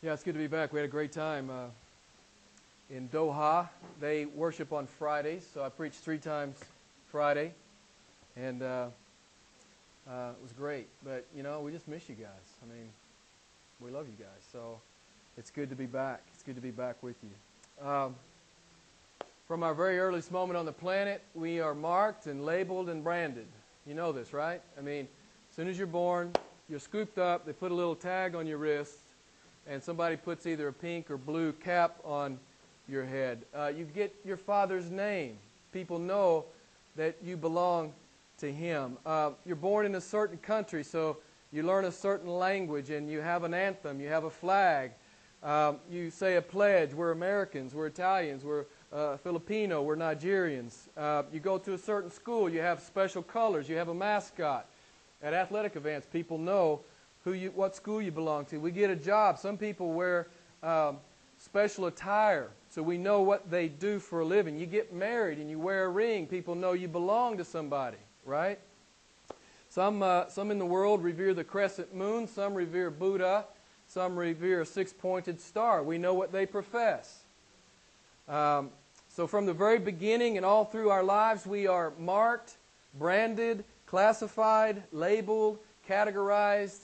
Yeah, it's good to be back. We had a great time uh, in Doha. They worship on Fridays, so I preached three times Friday, and uh, uh, it was great. But you know, we just miss you guys. I mean, we love you guys, so it's good to be back. It's good to be back with you. Um, from our very earliest moment on the planet, we are marked and labeled and branded. You know this, right? I mean, as soon as you're born, you're scooped up. They put a little tag on your wrist and somebody puts either a pink or blue cap on your head. Uh, you get your father's name. People know that you belong to him. Uh, you're born in a certain country, so you learn a certain language and you have an anthem, you have a flag. Um, you say a pledge. We're Americans, we're Italians, we're uh, Filipino, we're Nigerians. Uh, you go to a certain school, you have special colors, you have a mascot. At athletic events, people know who you, what school you belong to. We get a job. Some people wear um, special attire so we know what they do for a living. You get married and you wear a ring. People know you belong to somebody, right? Some, uh, some in the world revere the crescent moon. Some revere Buddha. Some revere a six-pointed star. We know what they profess. Um, so from the very beginning and all through our lives, we are marked, branded, classified, labeled, categorized,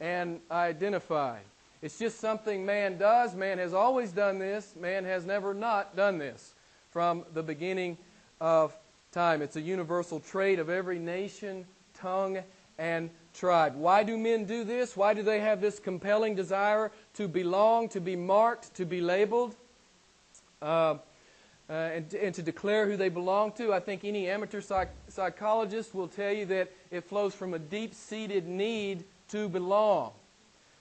and identify. It's just something man does. Man has always done this. Man has never not done this from the beginning of time. It's a universal trait of every nation, tongue, and tribe. Why do men do this? Why do they have this compelling desire to belong, to be marked, to be labeled, uh, uh, and, and, to declare who they belong to? I think any amateur psych- psychologist will tell you that it flows from a deep seated need to belong.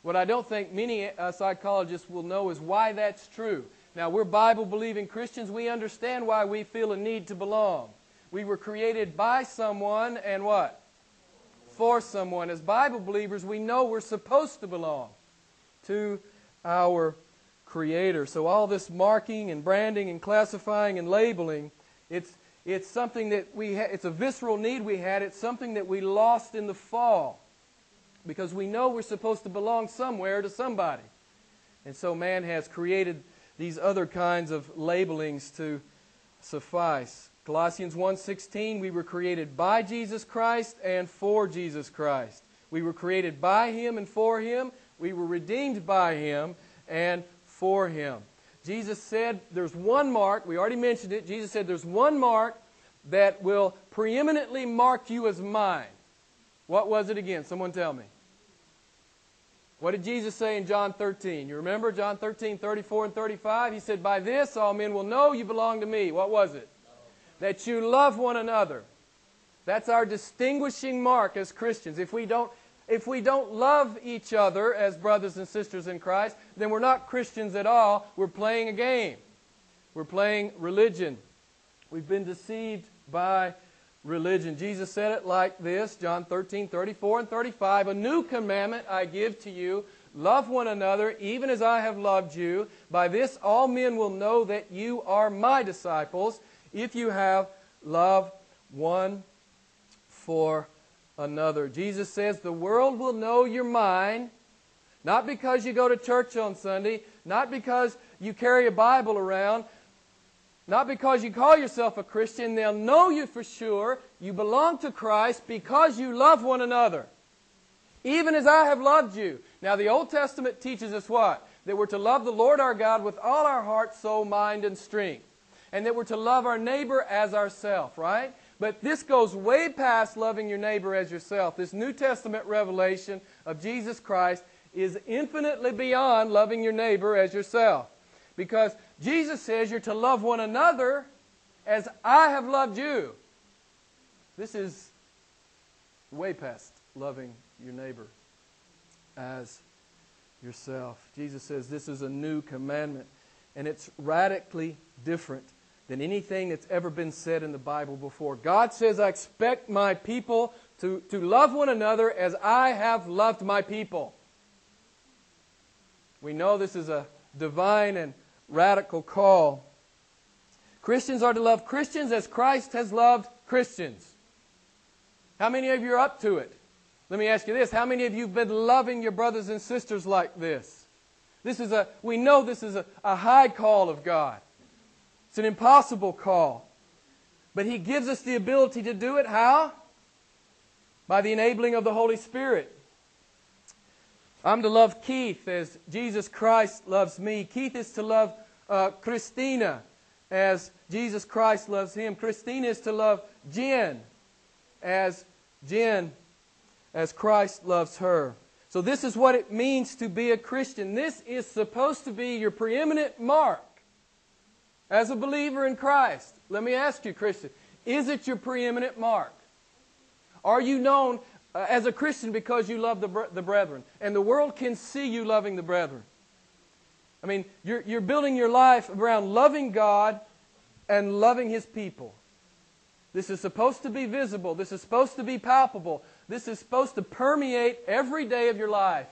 What I don't think many uh, psychologists will know is why that's true. Now, we're Bible believing Christians. We understand why we feel a need to belong. We were created by someone and what? For someone. As Bible believers, we know we're supposed to belong to our Creator. So, all this marking and branding and classifying and labeling, it's, it's something that we ha- it's a visceral need we had. It's something that we lost in the fall because we know we're supposed to belong somewhere to somebody. And so man has created these other kinds of labelings to suffice. Colossians 1:16 we were created by Jesus Christ and for Jesus Christ. We were created by him and for him. We were redeemed by him and for him. Jesus said there's one mark, we already mentioned it. Jesus said there's one mark that will preeminently mark you as mine. What was it again? Someone tell me. What did Jesus say in John 13? You remember John 13, 34 and 35? He said, By this all men will know you belong to me. What was it? That you love one another. That's our distinguishing mark as Christians. If we don't if we don't love each other as brothers and sisters in Christ, then we're not Christians at all. We're playing a game. We're playing religion. We've been deceived by religion. Jesus said it like this John 13, 34 and 35. A new commandment I give to you love one another, even as I have loved you. By this all men will know that you are my disciples, if you have love one for another. Jesus says, The world will know you're mine. Not because you go to church on Sunday, not because you carry a Bible around, not because you call yourself a Christian, they'll know you for sure. You belong to Christ because you love one another. Even as I have loved you. Now, the Old Testament teaches us what? That we're to love the Lord our God with all our heart, soul, mind, and strength. And that we're to love our neighbor as ourself, right? But this goes way past loving your neighbor as yourself. This New Testament revelation of Jesus Christ is infinitely beyond loving your neighbor as yourself. Because Jesus says you're to love one another as I have loved you. This is way past loving your neighbor as yourself. Jesus says this is a new commandment, and it's radically different than anything that's ever been said in the Bible before. God says, I expect my people to, to love one another as I have loved my people. We know this is a divine and radical call. Christians are to love Christians as Christ has loved Christians. How many of you are up to it? Let me ask you this. How many of you have been loving your brothers and sisters like this? This is a, we know this is a, a high call of God. It's an impossible call. But He gives us the ability to do it. How? By the enabling of the Holy Spirit. I'm to love Keith as Jesus Christ loves me. Keith is to love uh, Christina as Jesus Christ loves him. Christina is to love Jen as Jen, as Christ loves her. So, this is what it means to be a Christian. This is supposed to be your preeminent mark as a believer in Christ. Let me ask you, Christian, is it your preeminent mark? Are you known uh, as a Christian because you love the, the brethren? And the world can see you loving the brethren. I mean, you're, you're building your life around loving God and loving His people. This is supposed to be visible. This is supposed to be palpable. This is supposed to permeate every day of your life.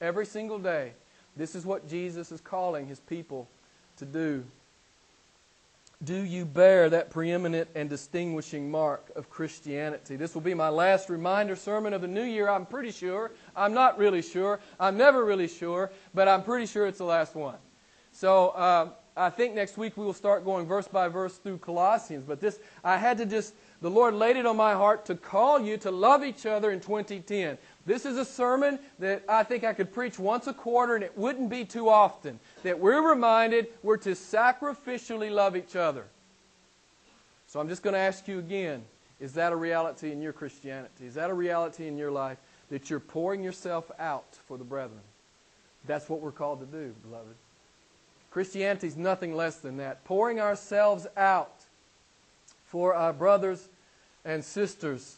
Every single day. This is what Jesus is calling His people to do. Do you bear that preeminent and distinguishing mark of Christianity? This will be my last reminder sermon of the new year, I'm pretty sure. I'm not really sure. I'm never really sure, but I'm pretty sure it's the last one. So uh, I think next week we will start going verse by verse through Colossians. But this, I had to just, the Lord laid it on my heart to call you to love each other in 2010. This is a sermon that I think I could preach once a quarter and it wouldn't be too often. That we're reminded we're to sacrificially love each other. So I'm just going to ask you again is that a reality in your Christianity? Is that a reality in your life that you're pouring yourself out for the brethren? That's what we're called to do, beloved. Christianity is nothing less than that. Pouring ourselves out for our brothers and sisters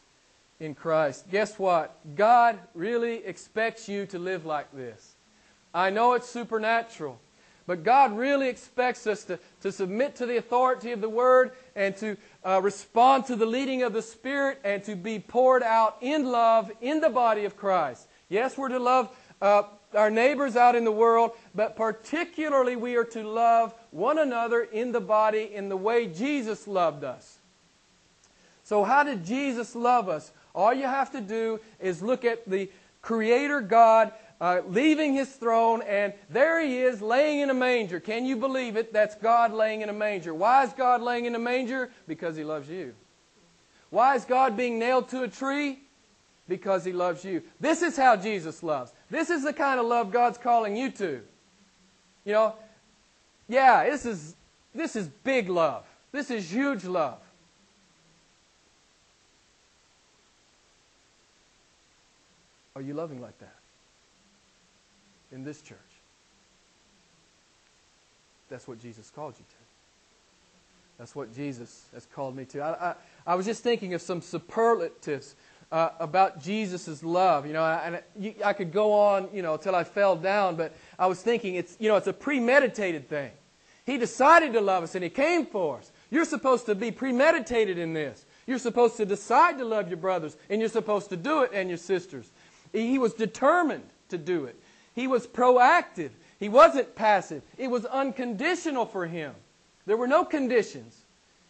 in Christ. Guess what? God really expects you to live like this. I know it's supernatural, but God really expects us to, to submit to the authority of the Word and to uh, respond to the leading of the Spirit and to be poured out in love in the body of Christ. Yes, we're to love uh, our neighbors out in the world, but particularly we are to love one another in the body in the way Jesus loved us. So, how did Jesus love us? All you have to do is look at the Creator God uh, leaving His throne, and there He is laying in a manger. Can you believe it? That's God laying in a manger. Why is God laying in a manger? Because He loves you. Why is God being nailed to a tree? Because He loves you. This is how Jesus loves. This is the kind of love God's calling you to. You know, yeah, this is, this is big love. This is huge love. Are you loving like that in this church? That's what Jesus called you to. That's what Jesus has called me to. I, I, I was just thinking of some superlatives uh, about Jesus' love. You know, and you, I could go on, you know, till I fell down, but I was thinking it's, you know, it's a premeditated thing. He decided to love us and He came for us. You're supposed to be premeditated in this. You're supposed to decide to love your brothers, and you're supposed to do it and your sisters. He was determined to do it. He was proactive. He wasn't passive. It was unconditional for him. There were no conditions.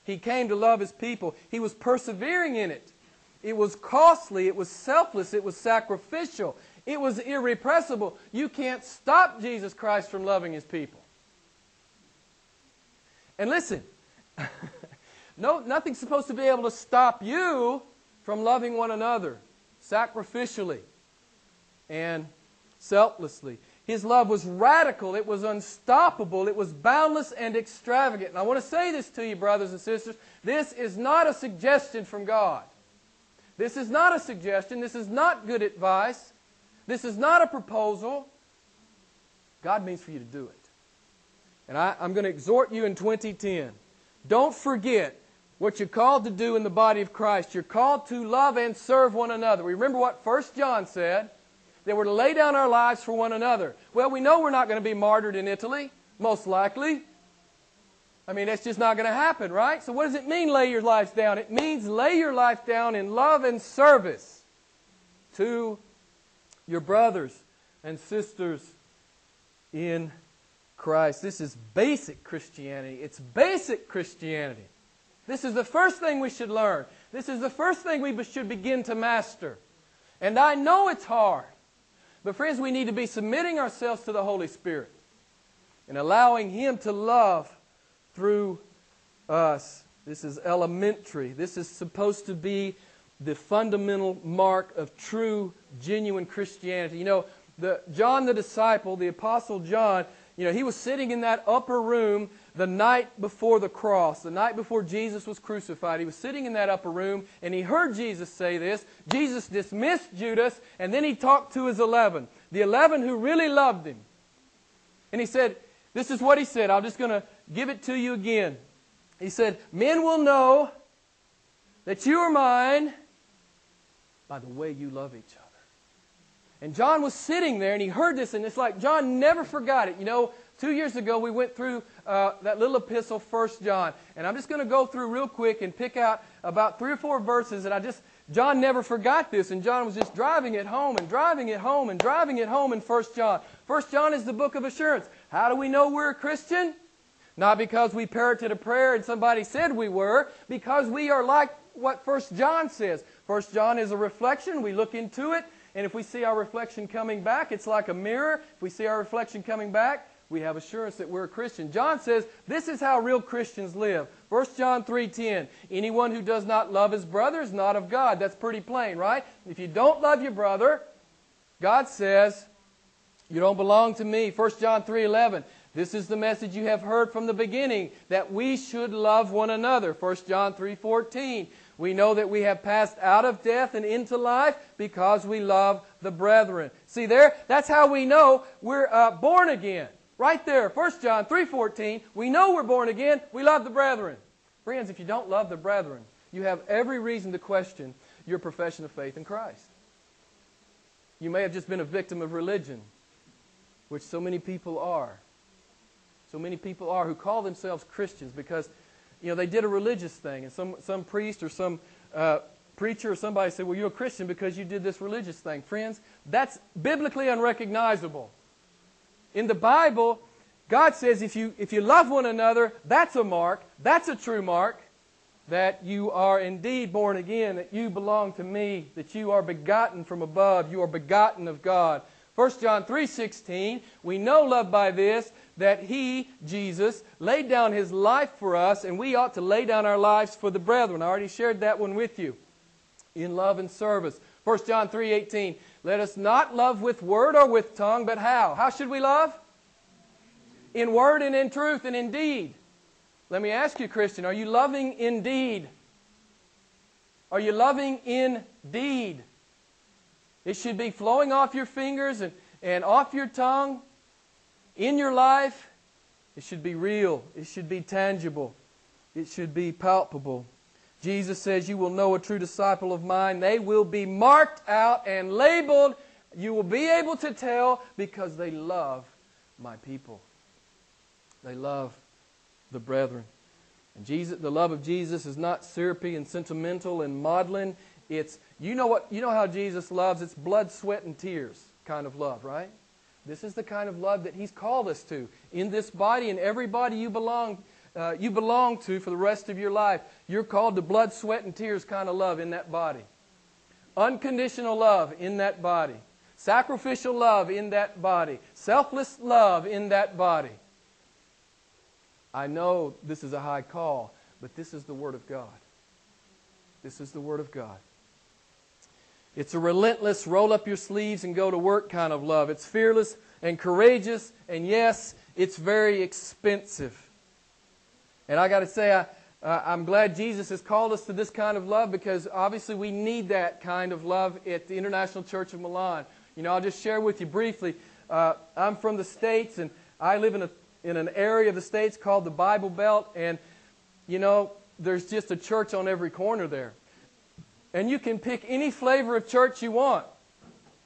He came to love his people. He was persevering in it. It was costly, it was selfless, it was sacrificial, it was irrepressible. You can't stop Jesus Christ from loving his people. And listen, no, nothing's supposed to be able to stop you from loving one another sacrificially and selflessly. His love was radical, it was unstoppable, it was boundless and extravagant. And I want to say this to you, brothers and sisters. This is not a suggestion from God. This is not a suggestion. This is not good advice. This is not a proposal. God means for you to do it. And I, am going to exhort you in 2010. Don't forget what you're called to do in the body of Christ. You're called to love and serve one another. Remember what 1 John said that we're to lay down our lives for one another. Well, we know we're not going to be martyred in Italy, most likely. I mean, that's just not going to happen, right? So, what does it mean, lay your lives down? It means lay your life down in love and service to your brothers and sisters in Christ. This is basic Christianity. It's basic Christianity. This is the first thing we should learn. This is the first thing we should begin to master. And I know it's hard. But, friends, we need to be submitting ourselves to the Holy Spirit and allowing Him to love through us. This is elementary. This is supposed to be the fundamental mark of true, genuine Christianity. You know, the, John the disciple, the Apostle John, you know, he was sitting in that upper room the night before the cross, the night before Jesus was crucified. He was sitting in that upper room and he heard Jesus say this. Jesus dismissed Judas and then he talked to his 11, the 11 who really loved him. And he said, This is what he said. I'm just going to give it to you again. He said, Men will know that you are mine by the way you love each other. And John was sitting there and he heard this, and it's like John never forgot it. You know, two years ago we went through uh, that little epistle, First John, and I'm just going to go through real quick and pick out about three or four verses that I just, John never forgot this, and John was just driving it home and driving it home and driving it home in First John. First John is the book of assurance. How do we know we're a Christian? Not because we parroted a prayer and somebody said we were, because we are like what First John says. First John is a reflection. We look into it, and if we see our reflection coming back, it's like a mirror. If we see our reflection coming back, we have assurance that we're a Christian. John says this is how real Christians live. 1 John 3:10. Anyone who does not love his brother is not of God. That's pretty plain, right? If you don't love your brother, God says you don't belong to me. 1 John 3:11. This is the message you have heard from the beginning that we should love one another. 1 John 3:14. We know that we have passed out of death and into life because we love the brethren. See there? That's how we know we're uh, born again. Right there, 1 John 3.14, we know we're born again. We love the brethren. Friends, if you don't love the brethren, you have every reason to question your profession of faith in Christ. You may have just been a victim of religion, which so many people are. So many people are who call themselves Christians because you know, they did a religious thing, and some, some priest or some uh, preacher or somebody said, Well, you're a Christian because you did this religious thing. Friends, that's biblically unrecognizable. In the Bible, God says if you, if you love one another, that's a mark, that's a true mark that you are indeed born again, that you belong to me, that you are begotten from above, you are begotten of God. 1 John 3:16, we know love by this that he, Jesus, laid down his life for us, and we ought to lay down our lives for the brethren. I already shared that one with you in love and service. 1 John 3:18, let us not love with word or with tongue, but how? How should we love? In word and in truth and in deed. Let me ask you, Christian, are you loving in deed? Are you loving in deed? It should be flowing off your fingers and, and off your tongue in your life, it should be real, it should be tangible, it should be palpable. Jesus says, You will know a true disciple of mine. They will be marked out and labeled. You will be able to tell because they love my people. They love the brethren. And Jesus, the love of Jesus is not syrupy and sentimental and maudlin. It's you know what you know how Jesus loves. It's blood, sweat, and tears kind of love, right? This is the kind of love that He's called us to in this body and every body you belong, uh, you belong to for the rest of your life. You're called to blood, sweat, and tears kind of love in that body. Unconditional love in that body. Sacrificial love in that body. Selfless love in that body. I know this is a high call, but this is the Word of God. This is the Word of God. It's a relentless, roll up your sleeves and go to work kind of love. It's fearless and courageous, and yes, it's very expensive. And I got to say, I, uh, I'm glad Jesus has called us to this kind of love because obviously we need that kind of love at the International Church of Milan. You know, I'll just share with you briefly. Uh, I'm from the States, and I live in, a, in an area of the States called the Bible Belt, and, you know, there's just a church on every corner there. And you can pick any flavor of church you want.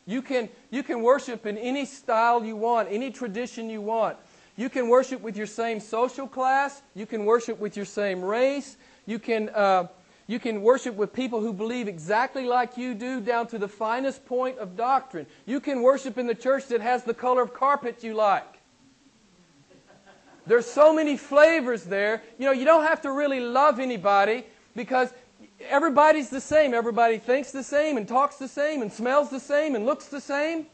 You can, you can worship in any style you want, any tradition you want. You can worship with your same social class. You can worship with your same race. You can, uh, you can worship with people who believe exactly like you do, down to the finest point of doctrine. You can worship in the church that has the color of carpet you like. There's so many flavors there. You know, you don't have to really love anybody because everybody's the same. Everybody thinks the same and talks the same and smells the same and looks the same.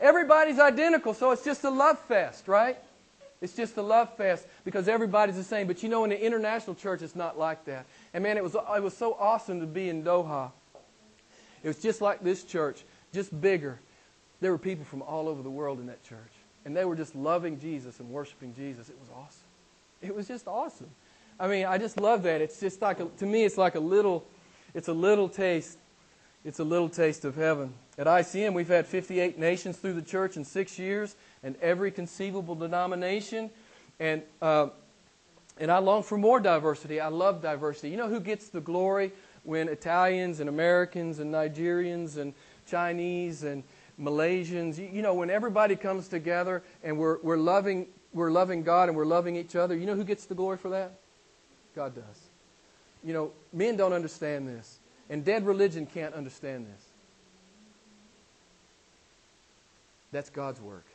Everybody's identical, so it's just a love fest, right? It's just a love fest because everybody's the same. But you know, in the international church, it's not like that. And man, it was, it was so awesome to be in Doha. It was just like this church, just bigger. There were people from all over the world in that church. And they were just loving Jesus and worshiping Jesus. It was awesome. It was just awesome. I mean, I just love that. It's just like, a, to me, it's like a little, it's a little taste. It's a little taste of heaven. At ICM, we've had 58 nations through the church in six years, and every conceivable denomination. And, uh, and I long for more diversity. I love diversity. You know who gets the glory when Italians and Americans and Nigerians and Chinese and Malaysians, you, you know, when everybody comes together and we're, we're, loving, we're loving God and we're loving each other, you know who gets the glory for that? God does. You know, men don't understand this, and dead religion can't understand this. That's God's work.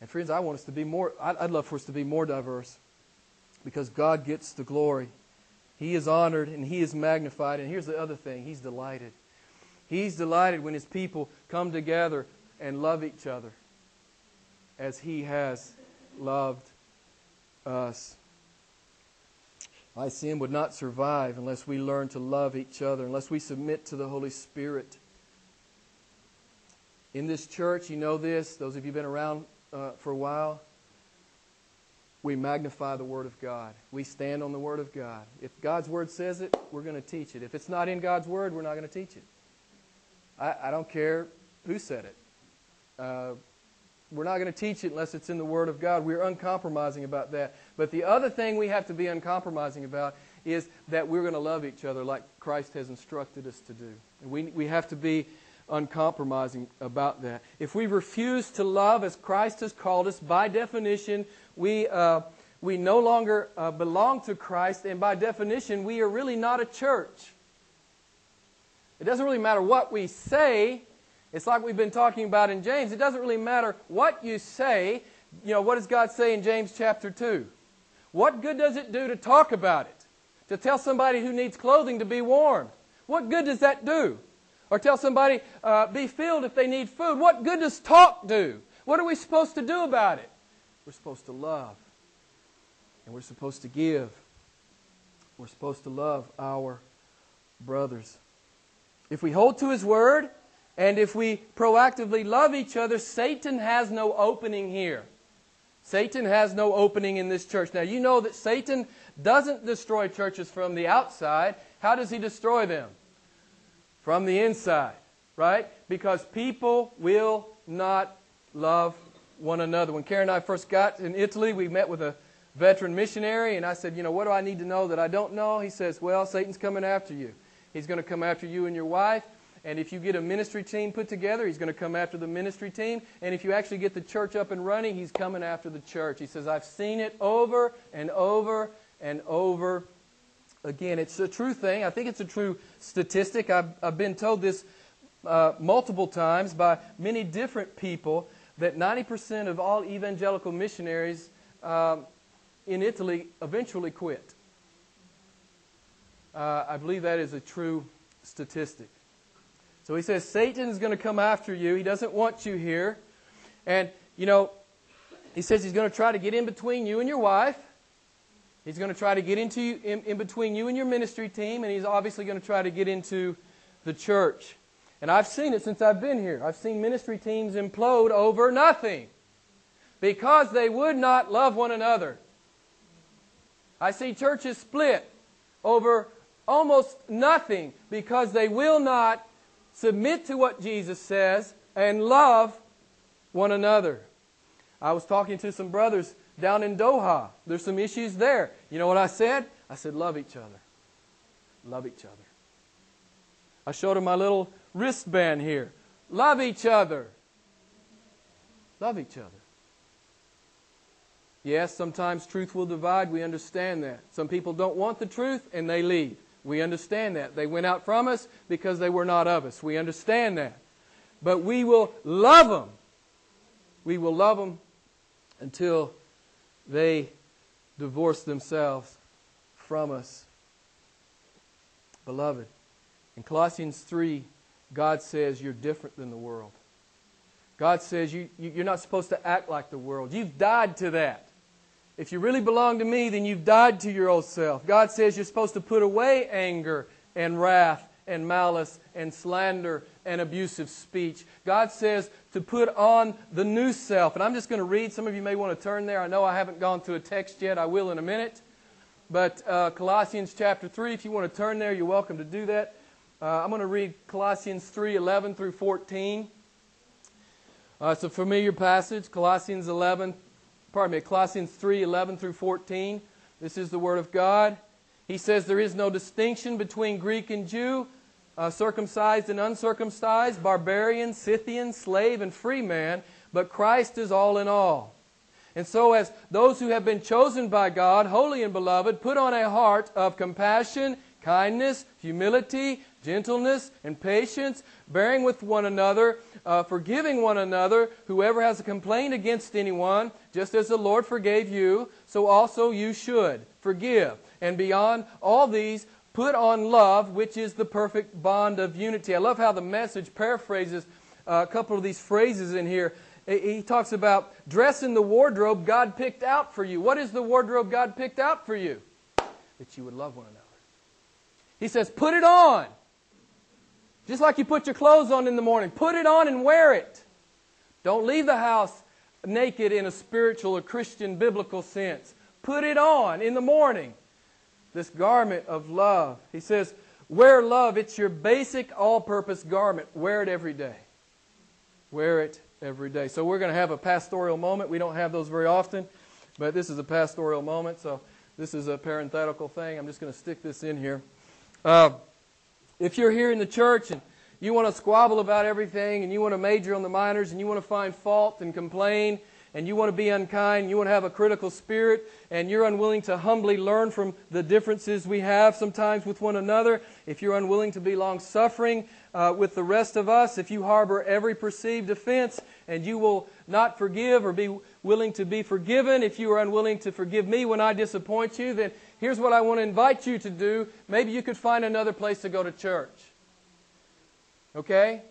And friends, I want us to be more, I'd love for us to be more diverse because God gets the glory. He is honored and He is magnified. And here's the other thing He's delighted. He's delighted when His people come together and love each other as He has loved us. ICM would not survive unless we learn to love each other, unless we submit to the Holy Spirit. In this church, you know this, those of you who've been around uh, for a while, we magnify the Word of God. We stand on the Word of God. If God's Word says it, we're going to teach it. If it's not in God's Word, we're not going to teach it. I, I don't care who said it. Uh, we're not going to teach it unless it's in the Word of God. We're uncompromising about that. But the other thing we have to be uncompromising about is that we're going to love each other like Christ has instructed us to do. And we, we have to be uncompromising about that. If we refuse to love as Christ has called us, by definition, we, uh, we no longer uh, belong to Christ, and by definition, we are really not a church. It doesn't really matter what we say it's like we've been talking about in James. It doesn't really matter what you say. You know, what does God say in James chapter 2? What good does it do to talk about it? To tell somebody who needs clothing to be warm? What good does that do? Or tell somebody, uh, be filled if they need food? What good does talk do? What are we supposed to do about it? We're supposed to love. And we're supposed to give. We're supposed to love our brothers. If we hold to His Word, and if we proactively love each other, Satan has no opening here. Satan has no opening in this church. Now, you know that Satan doesn't destroy churches from the outside. How does he destroy them? From the inside, right? Because people will not love one another. When Karen and I first got in Italy, we met with a veteran missionary, and I said, You know, what do I need to know that I don't know? He says, Well, Satan's coming after you. He's going to come after you and your wife. And if you get a ministry team put together, he's going to come after the ministry team. And if you actually get the church up and running, he's coming after the church. He says, I've seen it over and over and over again. It's a true thing. I think it's a true statistic. I've, I've been told this uh, multiple times by many different people that 90% of all evangelical missionaries um, in Italy eventually quit. Uh, I believe that is a true statistic. So he says, Satan is going to come after you. He doesn't want you here. And, you know, he says he's going to try to get in between you and your wife. He's going to try to get into you, in, in between you and your ministry team, and he's obviously going to try to get into the church. And I've seen it since I've been here. I've seen ministry teams implode over nothing because they would not love one another. I see churches split over almost nothing because they will not submit to what Jesus says, and love one another. I was talking to some brothers down in Doha. There's some issues there. You know what I said? I said, love each other. Love each other. I showed them my little wristband here. Love each other. Love each other. Yes, sometimes truth will divide. We understand that. Some people don't want the truth and they leave. We understand that. They went out from us because they were not of us. We understand that. But we will love them. We will love them until they divorce themselves from us. Beloved, in Colossians 3, God says you're different than the world. God says you, you, you're not supposed to act like the world. You've died to that. If you really belong to me, then you've died to your old self. God says you're supposed to put away anger and wrath and malice and slander and abusive speech. God says to put on the new self. And I'm just going to read. Some of you may want to turn there. I know I haven't gone to a text yet. I will in a minute. But uh, Colossians chapter 3, if you want to turn there, you're welcome to do that. Uh, I'm going to read Colossians 3 11 through 14. Uh, it's a familiar passage, Colossians 11, pardon me, Colossians 3 11 through 14. This is the Word of God. He says there is no distinction between Greek and Jew, uh, circumcised and uncircumcised, barbarian, Scythian, slave, and free man, but Christ is all in all. And so, as those who have been chosen by God, holy and beloved, put on a heart of compassion, kindness, humility, gentleness, and patience, bearing with one another, uh, forgiving one another. Whoever has a complaint against anyone, just as the Lord forgave you, so also you should forgive. And beyond all these, put on love, which is the perfect bond of unity. I love how the message paraphrases uh, a couple of these phrases in here. He talks about dress in the wardrobe God picked out for you. What is the wardrobe God picked out for you? That you would love one another. He says, put it on. Just like you put your clothes on in the morning, put it on and wear it. Don't leave the house naked in a spiritual or Christian biblical sense. Put it on in the morning. This garment of love. He says, wear love. It's your basic all purpose garment. Wear it every day. Wear it every day. So we're going to have a pastoral moment. We don't have those very often, but this is a pastoral moment. So this is a parenthetical thing. I'm just going to stick this in here. Uh, if you're here in the church and you want to squabble about everything and you want to major on the minors and you want to find fault and complain and you want to be unkind, you want to have a critical spirit, and you're unwilling to humbly learn from the differences we have sometimes with one another, if you're unwilling to be long suffering uh, with the rest of us, if you harbor every perceived offense and you will not forgive or be willing to be forgiven, if you are unwilling to forgive me when I disappoint you, then here's what I want to invite you to do. Maybe you could find another place to go to church. Okay?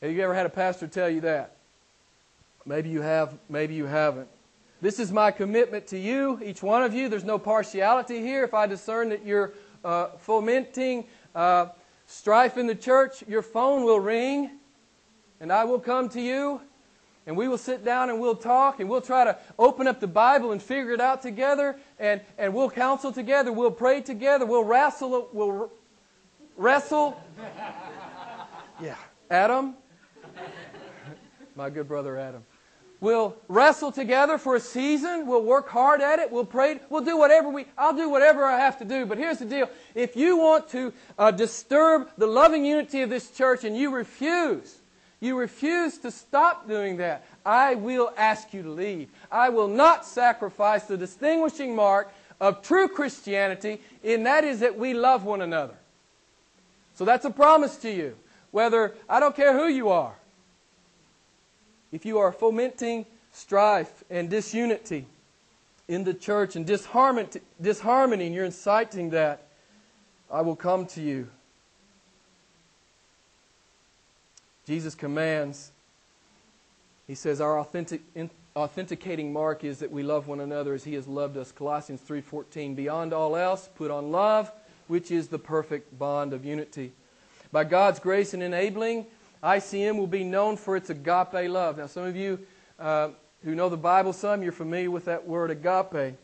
Have you ever had a pastor tell you that? Maybe you have, maybe you haven't. This is my commitment to you, each one of you. There's no partiality here. If I discern that you're uh, fomenting uh, strife in the church, your phone will ring, and I will come to you, and we will sit down and we'll talk, and we'll try to open up the Bible and figure it out together, and, and we'll counsel together, we'll pray together, we'll wrestle, we'll wrestle. Yeah, Adam, my good brother Adam. We'll wrestle together for a season. We'll work hard at it. We'll pray. We'll do whatever we, I'll do whatever I have to do. But here's the deal. If you want to uh, disturb the loving unity of this church and you refuse, you refuse to stop doing that, I will ask you to leave. I will not sacrifice the distinguishing mark of true Christianity, and that is that we love one another. So that's a promise to you. Whether, I don't care who you are if you are fomenting strife and disunity in the church and disharmony, disharmony and you're inciting that, I will come to you. Jesus commands, he says, our authentic, authenticating mark is that we love one another as he has loved us. Colossians 3.14, beyond all else, put on love, which is the perfect bond of unity. By God's grace and enabling, ICM will be known for its agape love. Now, some of you uh, who know the Bible some, you're familiar with that word agape.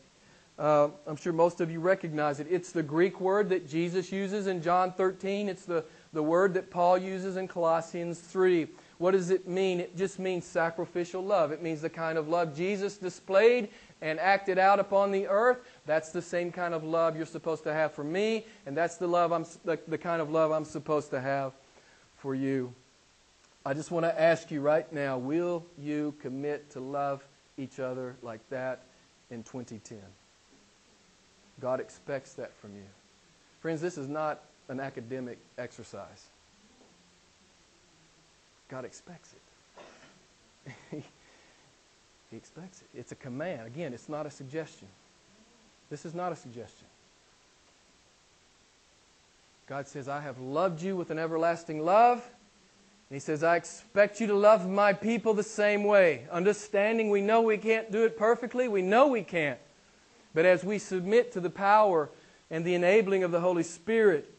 Uh, I'm sure most of you recognize it. It's the Greek word that Jesus uses in John 13. It's the, the word that Paul uses in Colossians 3. What does it mean? It just means sacrificial love. It means the kind of love Jesus displayed and acted out upon the earth. That's the same kind of love you're supposed to have for me, and that's the love I'm the, the kind of love I'm supposed to have for you. I just want to ask you right now will you commit to love each other like that in 2010? God expects that from you. Friends, this is not an academic exercise. God expects it. he expects it. It's a command. Again, it's not a suggestion. This is not a suggestion. God says, I have loved you with an everlasting love. And he says, I expect you to love my people the same way. Understanding we know we can't do it perfectly, we know we can't. But as we submit to the power and the enabling of the Holy Spirit,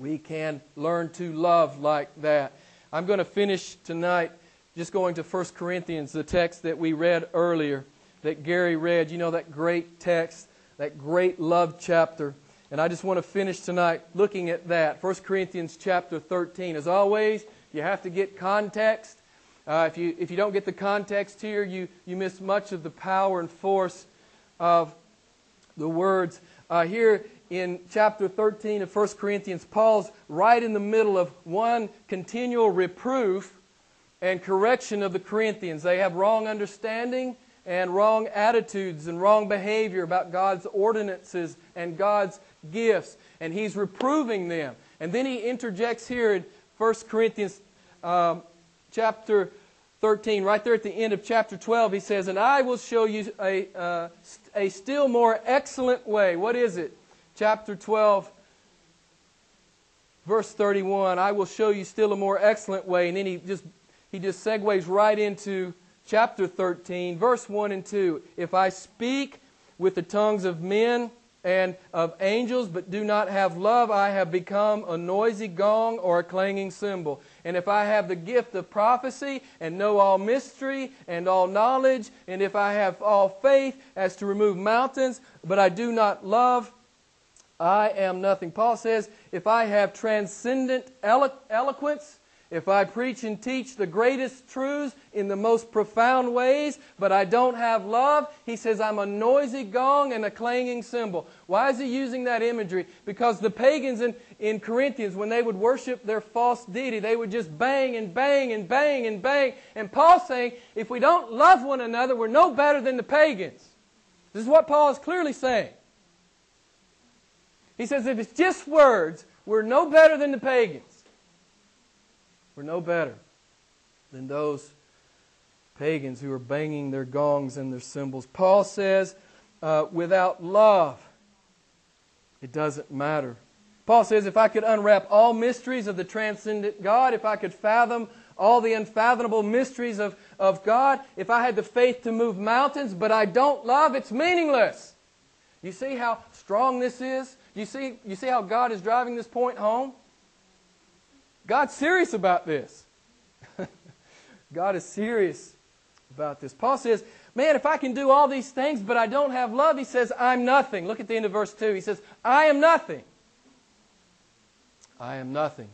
we can learn to love like that. I'm going to finish tonight just going to 1 Corinthians, the text that we read earlier, that Gary read. You know, that great text, that great love chapter. And I just want to finish tonight looking at that. 1 Corinthians chapter 13. As always, you have to get context. Uh, if, you, if you don't get the context here, you, you miss much of the power and force of the words. Uh, here in chapter 13 of 1 Corinthians, Paul's right in the middle of one continual reproof and correction of the Corinthians. They have wrong understanding and wrong attitudes and wrong behavior about God's ordinances and God's gifts. And he's reproving them. And then he interjects here in 1 Corinthians um, chapter 13, right there at the end of chapter 12, he says, And I will show you a, uh, a still more excellent way. What is it? Chapter 12, verse 31. I will show you still a more excellent way. And then he just, he just segues right into chapter 13, verse 1 and 2. If I speak with the tongues of men and of angels, but do not have love, I have become a noisy gong or a clanging cymbal. And if I have the gift of prophecy and know all mystery and all knowledge, and if I have all faith as to remove mountains, but I do not love, I am nothing. Paul says, if I have transcendent elo- eloquence, if I preach and teach the greatest truths in the most profound ways, but I don't have love, he says I'm a noisy gong and a clanging cymbal. Why is he using that imagery? Because the pagans in, in Corinthians, when they would worship their false deity, they would just bang and bang and bang and bang. And Paul's saying, if we don't love one another, we're no better than the pagans. This is what Paul is clearly saying. He says, if it's just words, we're no better than the pagans. We're no better than those pagans who are banging their gongs and their cymbals. Paul says, uh, without love, it doesn't matter. Paul says, if I could unwrap all mysteries of the transcendent God, if I could fathom all the unfathomable mysteries of, of God, if I had the faith to move mountains, but I don't love, it's meaningless. You see how strong this is? You see, you see how God is driving this point home? God's serious about this. God is serious about this. Paul says, Man, if I can do all these things, but I don't have love, he says, I'm nothing. Look at the end of verse 2. He says, I am nothing. I am nothing.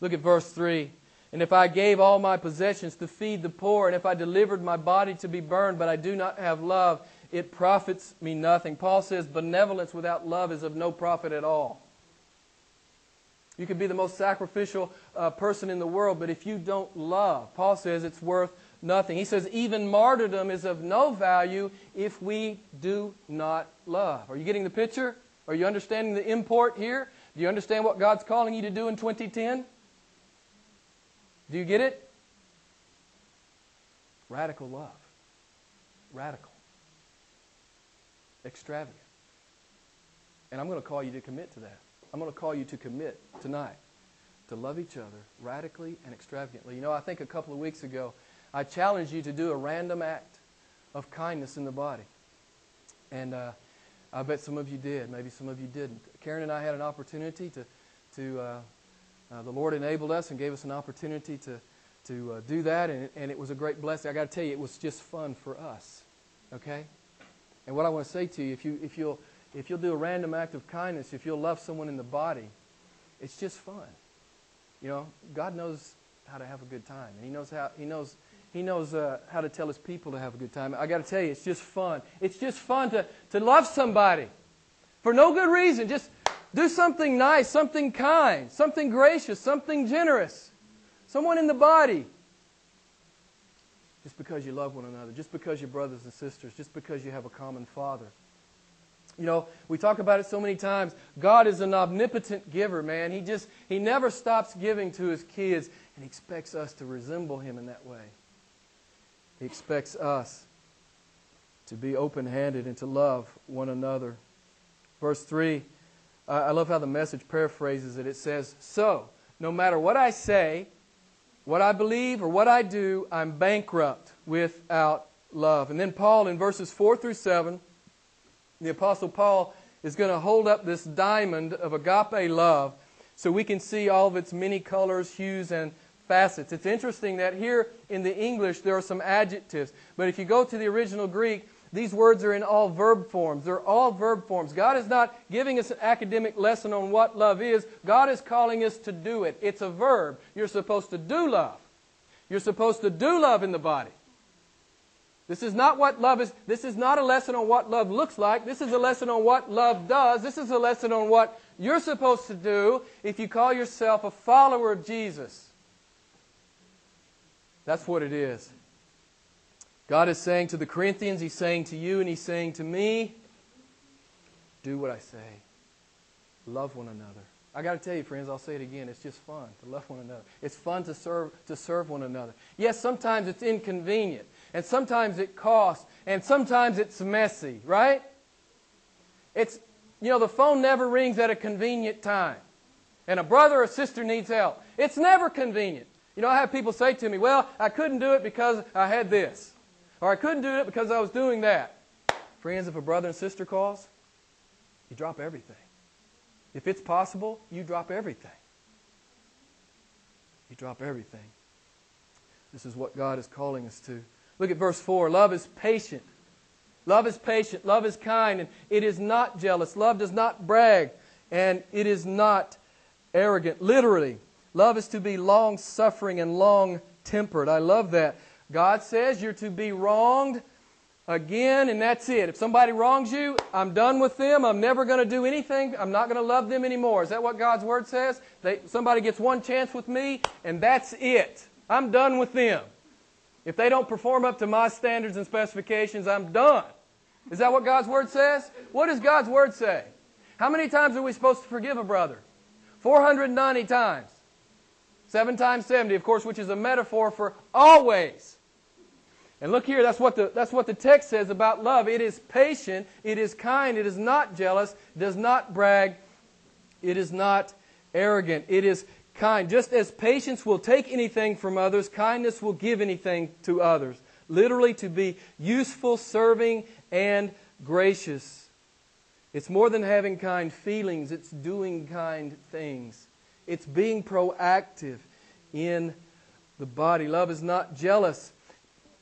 Look at verse 3. And if I gave all my possessions to feed the poor, and if I delivered my body to be burned, but I do not have love, it profits me nothing. Paul says, benevolence without love is of no profit at all. You could be the most sacrificial uh, person in the world, but if you don't love, Paul says it's worth nothing. He says even martyrdom is of no value if we do not love. Are you getting the picture? Are you understanding the import here? Do you understand what God's calling you to do in 2010? Do you get it? Radical love. Radical. Extravagant. And I'm going to call you to commit to that. I'm going to call you to commit tonight to love each other radically and extravagantly. You know, I think a couple of weeks ago, I challenged you to do a random act of kindness in the body. And uh, I bet some of you did. Maybe some of you didn't. Karen and I had an opportunity to, to uh, uh, the Lord enabled us and gave us an opportunity to, to uh, do that, and, and it was a great blessing. I got to tell you, it was just fun for us. Okay? And what I want to say to you, if, you, if you'll if you'll do a random act of kindness, if you'll love someone in the body, it's just fun. You know, God knows how to have a good time, and He knows how He knows He knows uh, how to tell His people to have a good time. I got to tell you, it's just fun. It's just fun to to love somebody for no good reason. Just do something nice, something kind, something gracious, something generous. Someone in the body. Just because you love one another, just because you're brothers and sisters, just because you have a common father. You know, we talk about it so many times. God is an omnipotent giver, man. He just, he never stops giving to his kids, and expects us to resemble him in that way. He expects us to be open handed and to love one another. Verse 3, I love how the message paraphrases it. It says, So, no matter what I say what I believe or what I do, I'm bankrupt without love. And then Paul, in verses 4 through 7, the Apostle Paul is going to hold up this diamond of agape love so we can see all of its many colors, hues, and facets. It's interesting that here in the English there are some adjectives, but if you go to the original Greek, these words are in all verb forms. They're all verb forms. God is not giving us an academic lesson on what love is. God is calling us to do it. It's a verb. You're supposed to do love. You're supposed to do love in the body. This is not what love is. This is not a lesson on what love looks like. This is a lesson on what love does. This is a lesson on what you're supposed to do if you call yourself a follower of Jesus. That's what it is. God is saying to the Corinthians, He's saying to you, and He's saying to me, do what I say. Love one another. I got to tell you, friends, I'll say it again. It's just fun to love one another. It's fun to serve, to serve one another. Yes, sometimes it's inconvenient, and sometimes it costs, and sometimes it's messy, right? It's, you know, the phone never rings at a convenient time, and a brother or sister needs help. It's never convenient. You know, I have people say to me, well, I couldn't do it because I had this. Or I couldn't do it because I was doing that. Friends, if a brother and sister calls, you drop everything. If it's possible, you drop everything. You drop everything. This is what God is calling us to. Look at verse 4. Love is patient. Love is patient. Love is kind. And it is not jealous. Love does not brag. And it is not arrogant. Literally, love is to be long suffering and long tempered. I love that. God says you're to be wronged again, and that's it. If somebody wrongs you, I'm done with them. I'm never going to do anything. I'm not going to love them anymore. Is that what God's Word says? They, somebody gets one chance with me, and that's it. I'm done with them. If they don't perform up to my standards and specifications, I'm done. Is that what God's Word says? What does God's Word say? How many times are we supposed to forgive a brother? 490 times. Seven times 70, of course, which is a metaphor for always. And look here, that's what, the, that's what the text says about love. It is patient, it is kind, it is not jealous, does not brag, it is not arrogant, it is kind. Just as patience will take anything from others, kindness will give anything to others. Literally, to be useful, serving, and gracious. It's more than having kind feelings, it's doing kind things. It's being proactive in the body. Love is not jealous.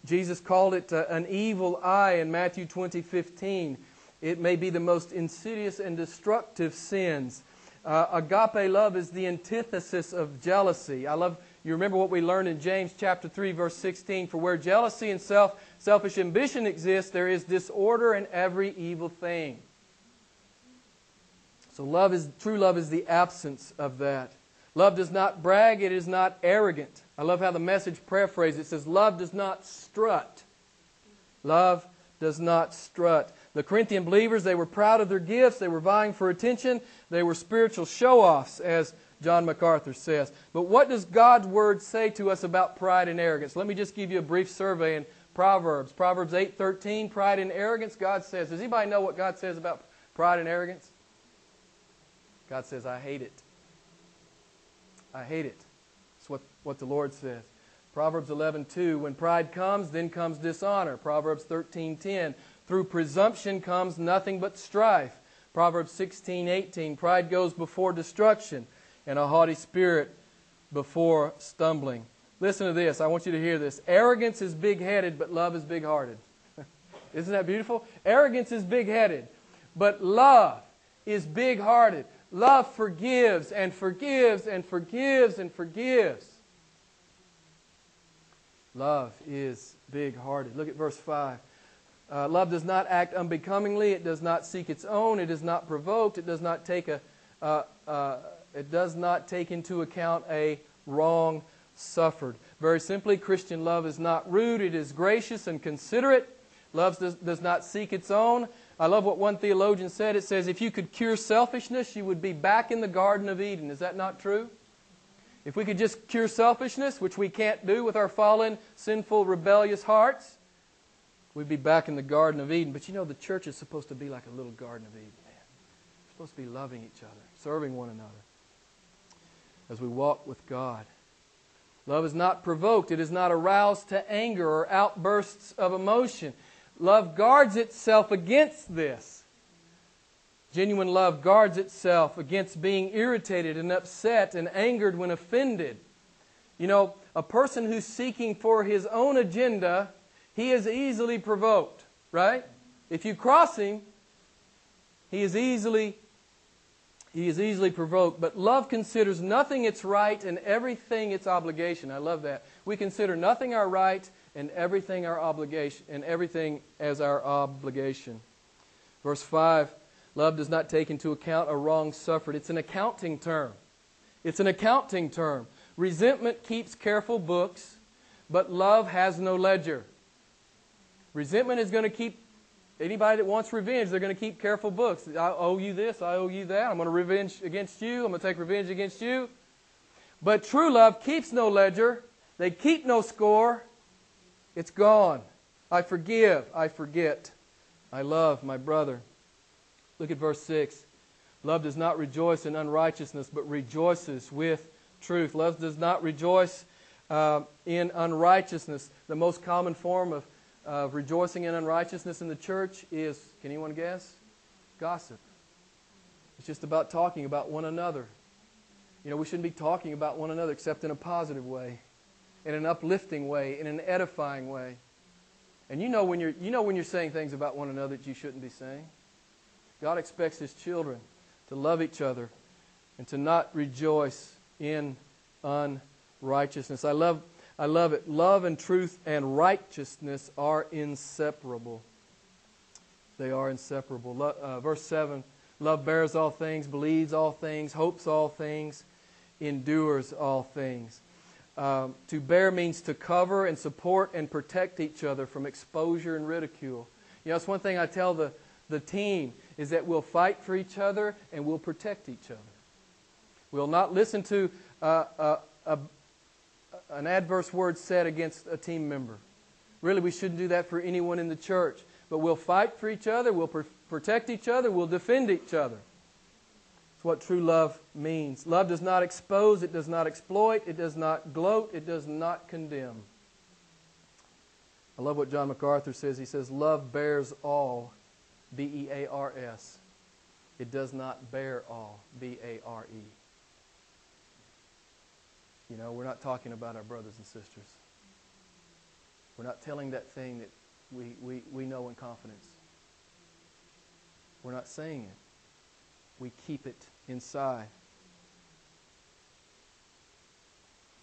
Jesus called it uh, an evil eye in Matthew 20, 15. It may be the most insidious and destructive sins. Uh, agape love is the antithesis of jealousy. I love, you remember what we learned in James chapter 3, verse 16. For where jealousy and self, selfish ambition exist, there is disorder in every evil thing. So love is true love is the absence of that. Love does not brag, it is not arrogant. I love how the message paraphrase it says love does not strut. Love does not strut. The Corinthian believers, they were proud of their gifts, they were vying for attention, they were spiritual show-offs as John MacArthur says. But what does God's word say to us about pride and arrogance? Let me just give you a brief survey in Proverbs. Proverbs 8:13, pride and arrogance, God says. Does anybody know what God says about pride and arrogance? God says, I hate it. I hate it. That's what, what the Lord says. Proverbs 11:2, when pride comes, then comes dishonor. Proverbs 13:10, through presumption comes nothing but strife. Proverbs 16:18, pride goes before destruction, and a haughty spirit before stumbling. Listen to this. I want you to hear this. Arrogance is big-headed, but love is big-hearted. Isn't that beautiful? Arrogance is big-headed, but love is big-hearted. Love forgives and forgives and forgives and forgives. Love is big hearted. Look at verse 5. Uh, love does not act unbecomingly. It does not seek its own. It is not provoked. It does not take a. Uh, uh, it does not take into account a wrong suffered. Very simply, Christian love is not rude. It is gracious and considerate. Love does, does not seek its own. I love what one theologian said. It says, if you could cure selfishness, you would be back in the Garden of Eden. Is that not true? If we could just cure selfishness, which we can't do with our fallen, sinful, rebellious hearts, we'd be back in the Garden of Eden. But you know, the church is supposed to be like a little Garden of Eden, man. We're supposed to be loving each other, serving one another as we walk with God. Love is not provoked. It is not aroused to anger or outbursts of emotion. Love guards itself against this. Genuine love guards itself against being irritated and upset and angered when offended. You know, a person who's seeking for his own agenda, he is easily provoked, right? If you cross him, he is easily he is easily provoked, but love considers nothing its right and everything its obligation. I love that. We consider nothing our right and everything our obligation and everything as our obligation. Verse 5, love does not take into account a wrong suffered. It's an accounting term. It's an accounting term. Resentment keeps careful books, but love has no ledger. Resentment is going to keep Anybody that wants revenge, they're going to keep careful books. I owe you this, I owe you that. I'm going to revenge against you. I'm going to take revenge against you. But true love keeps no ledger. They keep no score. It's gone. I forgive. I forget. I love my brother. Look at verse 6. Love does not rejoice in unrighteousness, but rejoices with truth. Love does not rejoice uh, in unrighteousness. The most common form of of rejoicing in unrighteousness in the church is, can anyone guess? Gossip. It's just about talking about one another. You know, we shouldn't be talking about one another except in a positive way, in an uplifting way, in an edifying way. And you know when you're, you know when you're saying things about one another that you shouldn't be saying. God expects His children to love each other and to not rejoice in unrighteousness. I love I love it. Love and truth and righteousness are inseparable. They are inseparable. Uh, verse 7 Love bears all things, believes all things, hopes all things, endures all things. Um, to bear means to cover and support and protect each other from exposure and ridicule. You know, it's one thing I tell the, the team is that we'll fight for each other and we'll protect each other. We'll not listen to uh, a, a, an adverse word said against a team member. Really, we shouldn't do that for anyone in the church. But we'll fight for each other, we'll pr- protect each other, we'll defend each other. It's what true love means. Love does not expose, it does not exploit, it does not gloat, it does not condemn. I love what John MacArthur says. He says, Love bears all, B E A R S. It does not bear all, B A R E. You know, we're not talking about our brothers and sisters. We're not telling that thing that we, we, we know in confidence. We're not saying it. We keep it inside.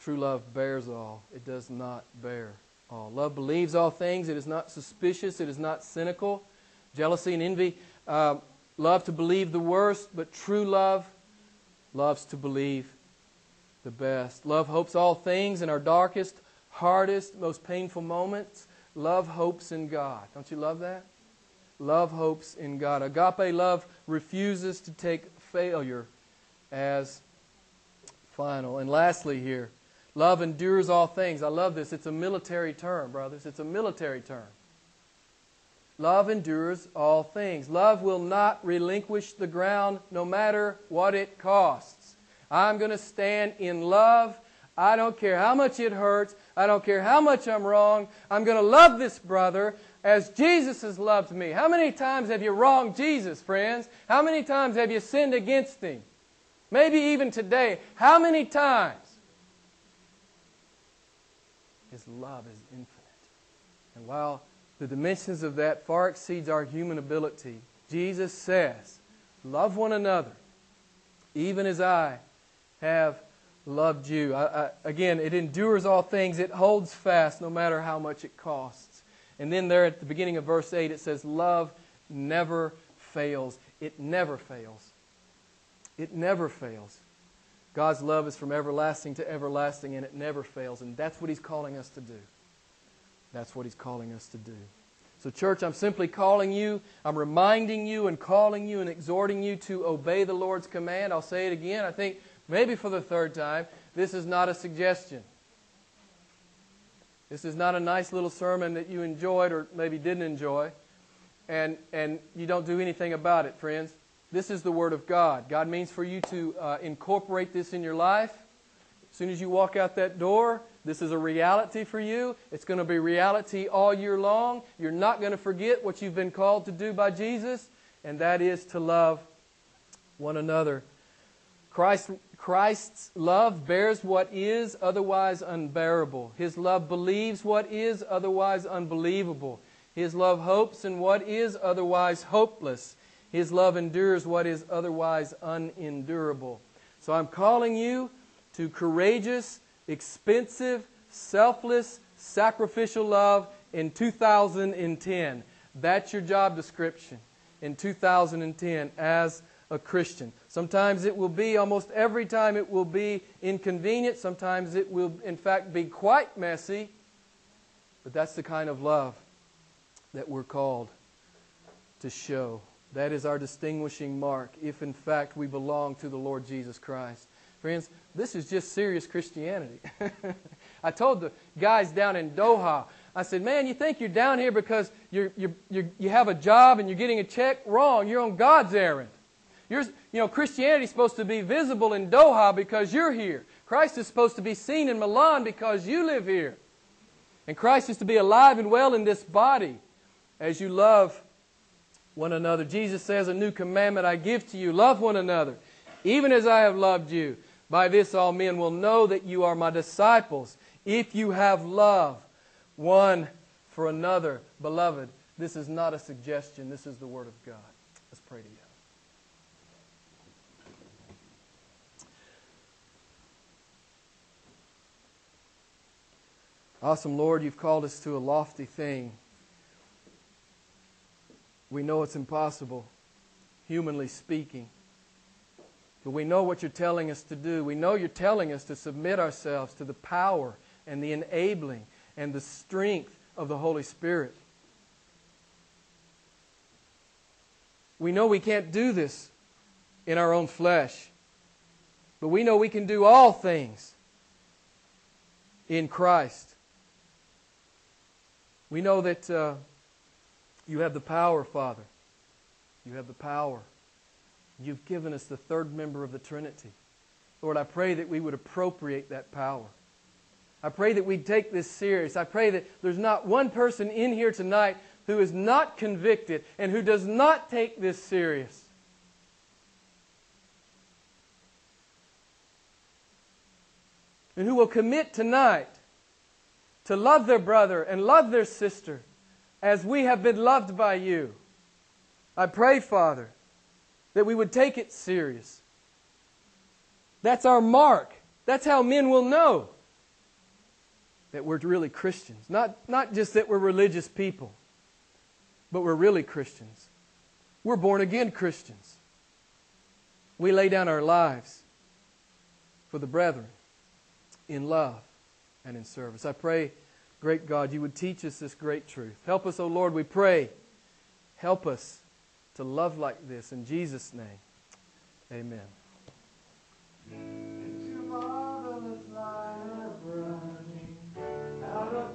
True love bears all, it does not bear all. Love believes all things, it is not suspicious, it is not cynical. Jealousy and envy uh, love to believe the worst, but true love loves to believe the best. Love hopes all things in our darkest, hardest, most painful moments. Love hopes in God. Don't you love that? Love hopes in God. Agape love refuses to take failure as final. And lastly, here, love endures all things. I love this. It's a military term, brothers. It's a military term. Love endures all things. Love will not relinquish the ground no matter what it costs. I'm going to stand in love. I don't care how much it hurts. I don't care how much I'm wrong. I'm going to love this brother as Jesus has loved me. How many times have you wronged Jesus, friends? How many times have you sinned against him? Maybe even today. How many times? His love is infinite. And while the dimensions of that far exceeds our human ability, Jesus says, Love one another, even as I have loved you. I, I, again, it endures all things, it holds fast no matter how much it costs. And then there at the beginning of verse 8, it says, Love never fails. It never fails. It never fails. God's love is from everlasting to everlasting, and it never fails. And that's what He's calling us to do. That's what He's calling us to do. So, church, I'm simply calling you, I'm reminding you and calling you and exhorting you to obey the Lord's command. I'll say it again. I think maybe for the third time, this is not a suggestion. This is not a nice little sermon that you enjoyed or maybe didn't enjoy, and, and you don't do anything about it, friends. This is the Word of God. God means for you to uh, incorporate this in your life, As soon as you walk out that door, this is a reality for you. It's going to be reality all year long. You're not going to forget what you've been called to do by Jesus, and that is to love one another. Christ, Christ's love bears what is otherwise unbearable. His love believes what is otherwise unbelievable. His love hopes in what is otherwise hopeless. His love endures what is otherwise unendurable. So I'm calling you to courageous, expensive, selfless, sacrificial love in 2010. That's your job description in 2010 as a Christian. Sometimes it will be, almost every time it will be inconvenient. Sometimes it will, in fact, be quite messy. But that's the kind of love that we're called to show. That is our distinguishing mark if, in fact, we belong to the Lord Jesus Christ. Friends, this is just serious Christianity. I told the guys down in Doha, I said, man, you think you're down here because you're, you're, you have a job and you're getting a check? Wrong. You're on God's errand. You're, you know, Christianity is supposed to be visible in Doha because you're here. Christ is supposed to be seen in Milan because you live here. And Christ is to be alive and well in this body as you love one another. Jesus says, A new commandment I give to you love one another, even as I have loved you. By this all men will know that you are my disciples, if you have love one for another. Beloved, this is not a suggestion, this is the Word of God. Let's pray together. Awesome, Lord, you've called us to a lofty thing. We know it's impossible, humanly speaking. But we know what you're telling us to do. We know you're telling us to submit ourselves to the power and the enabling and the strength of the Holy Spirit. We know we can't do this in our own flesh, but we know we can do all things in Christ. We know that uh, you have the power, Father. You have the power. You've given us the third member of the Trinity. Lord, I pray that we would appropriate that power. I pray that we'd take this serious. I pray that there's not one person in here tonight who is not convicted and who does not take this serious. And who will commit tonight to love their brother and love their sister as we have been loved by you. I pray, Father, that we would take it serious. That's our mark. That's how men will know that we're really Christians. Not, not just that we're religious people, but we're really Christians. We're born again Christians. We lay down our lives for the brethren in love and in service. I pray, great God, you would teach us this great truth. Help us, O oh Lord, we pray. Help us to love like this. In Jesus' name, amen.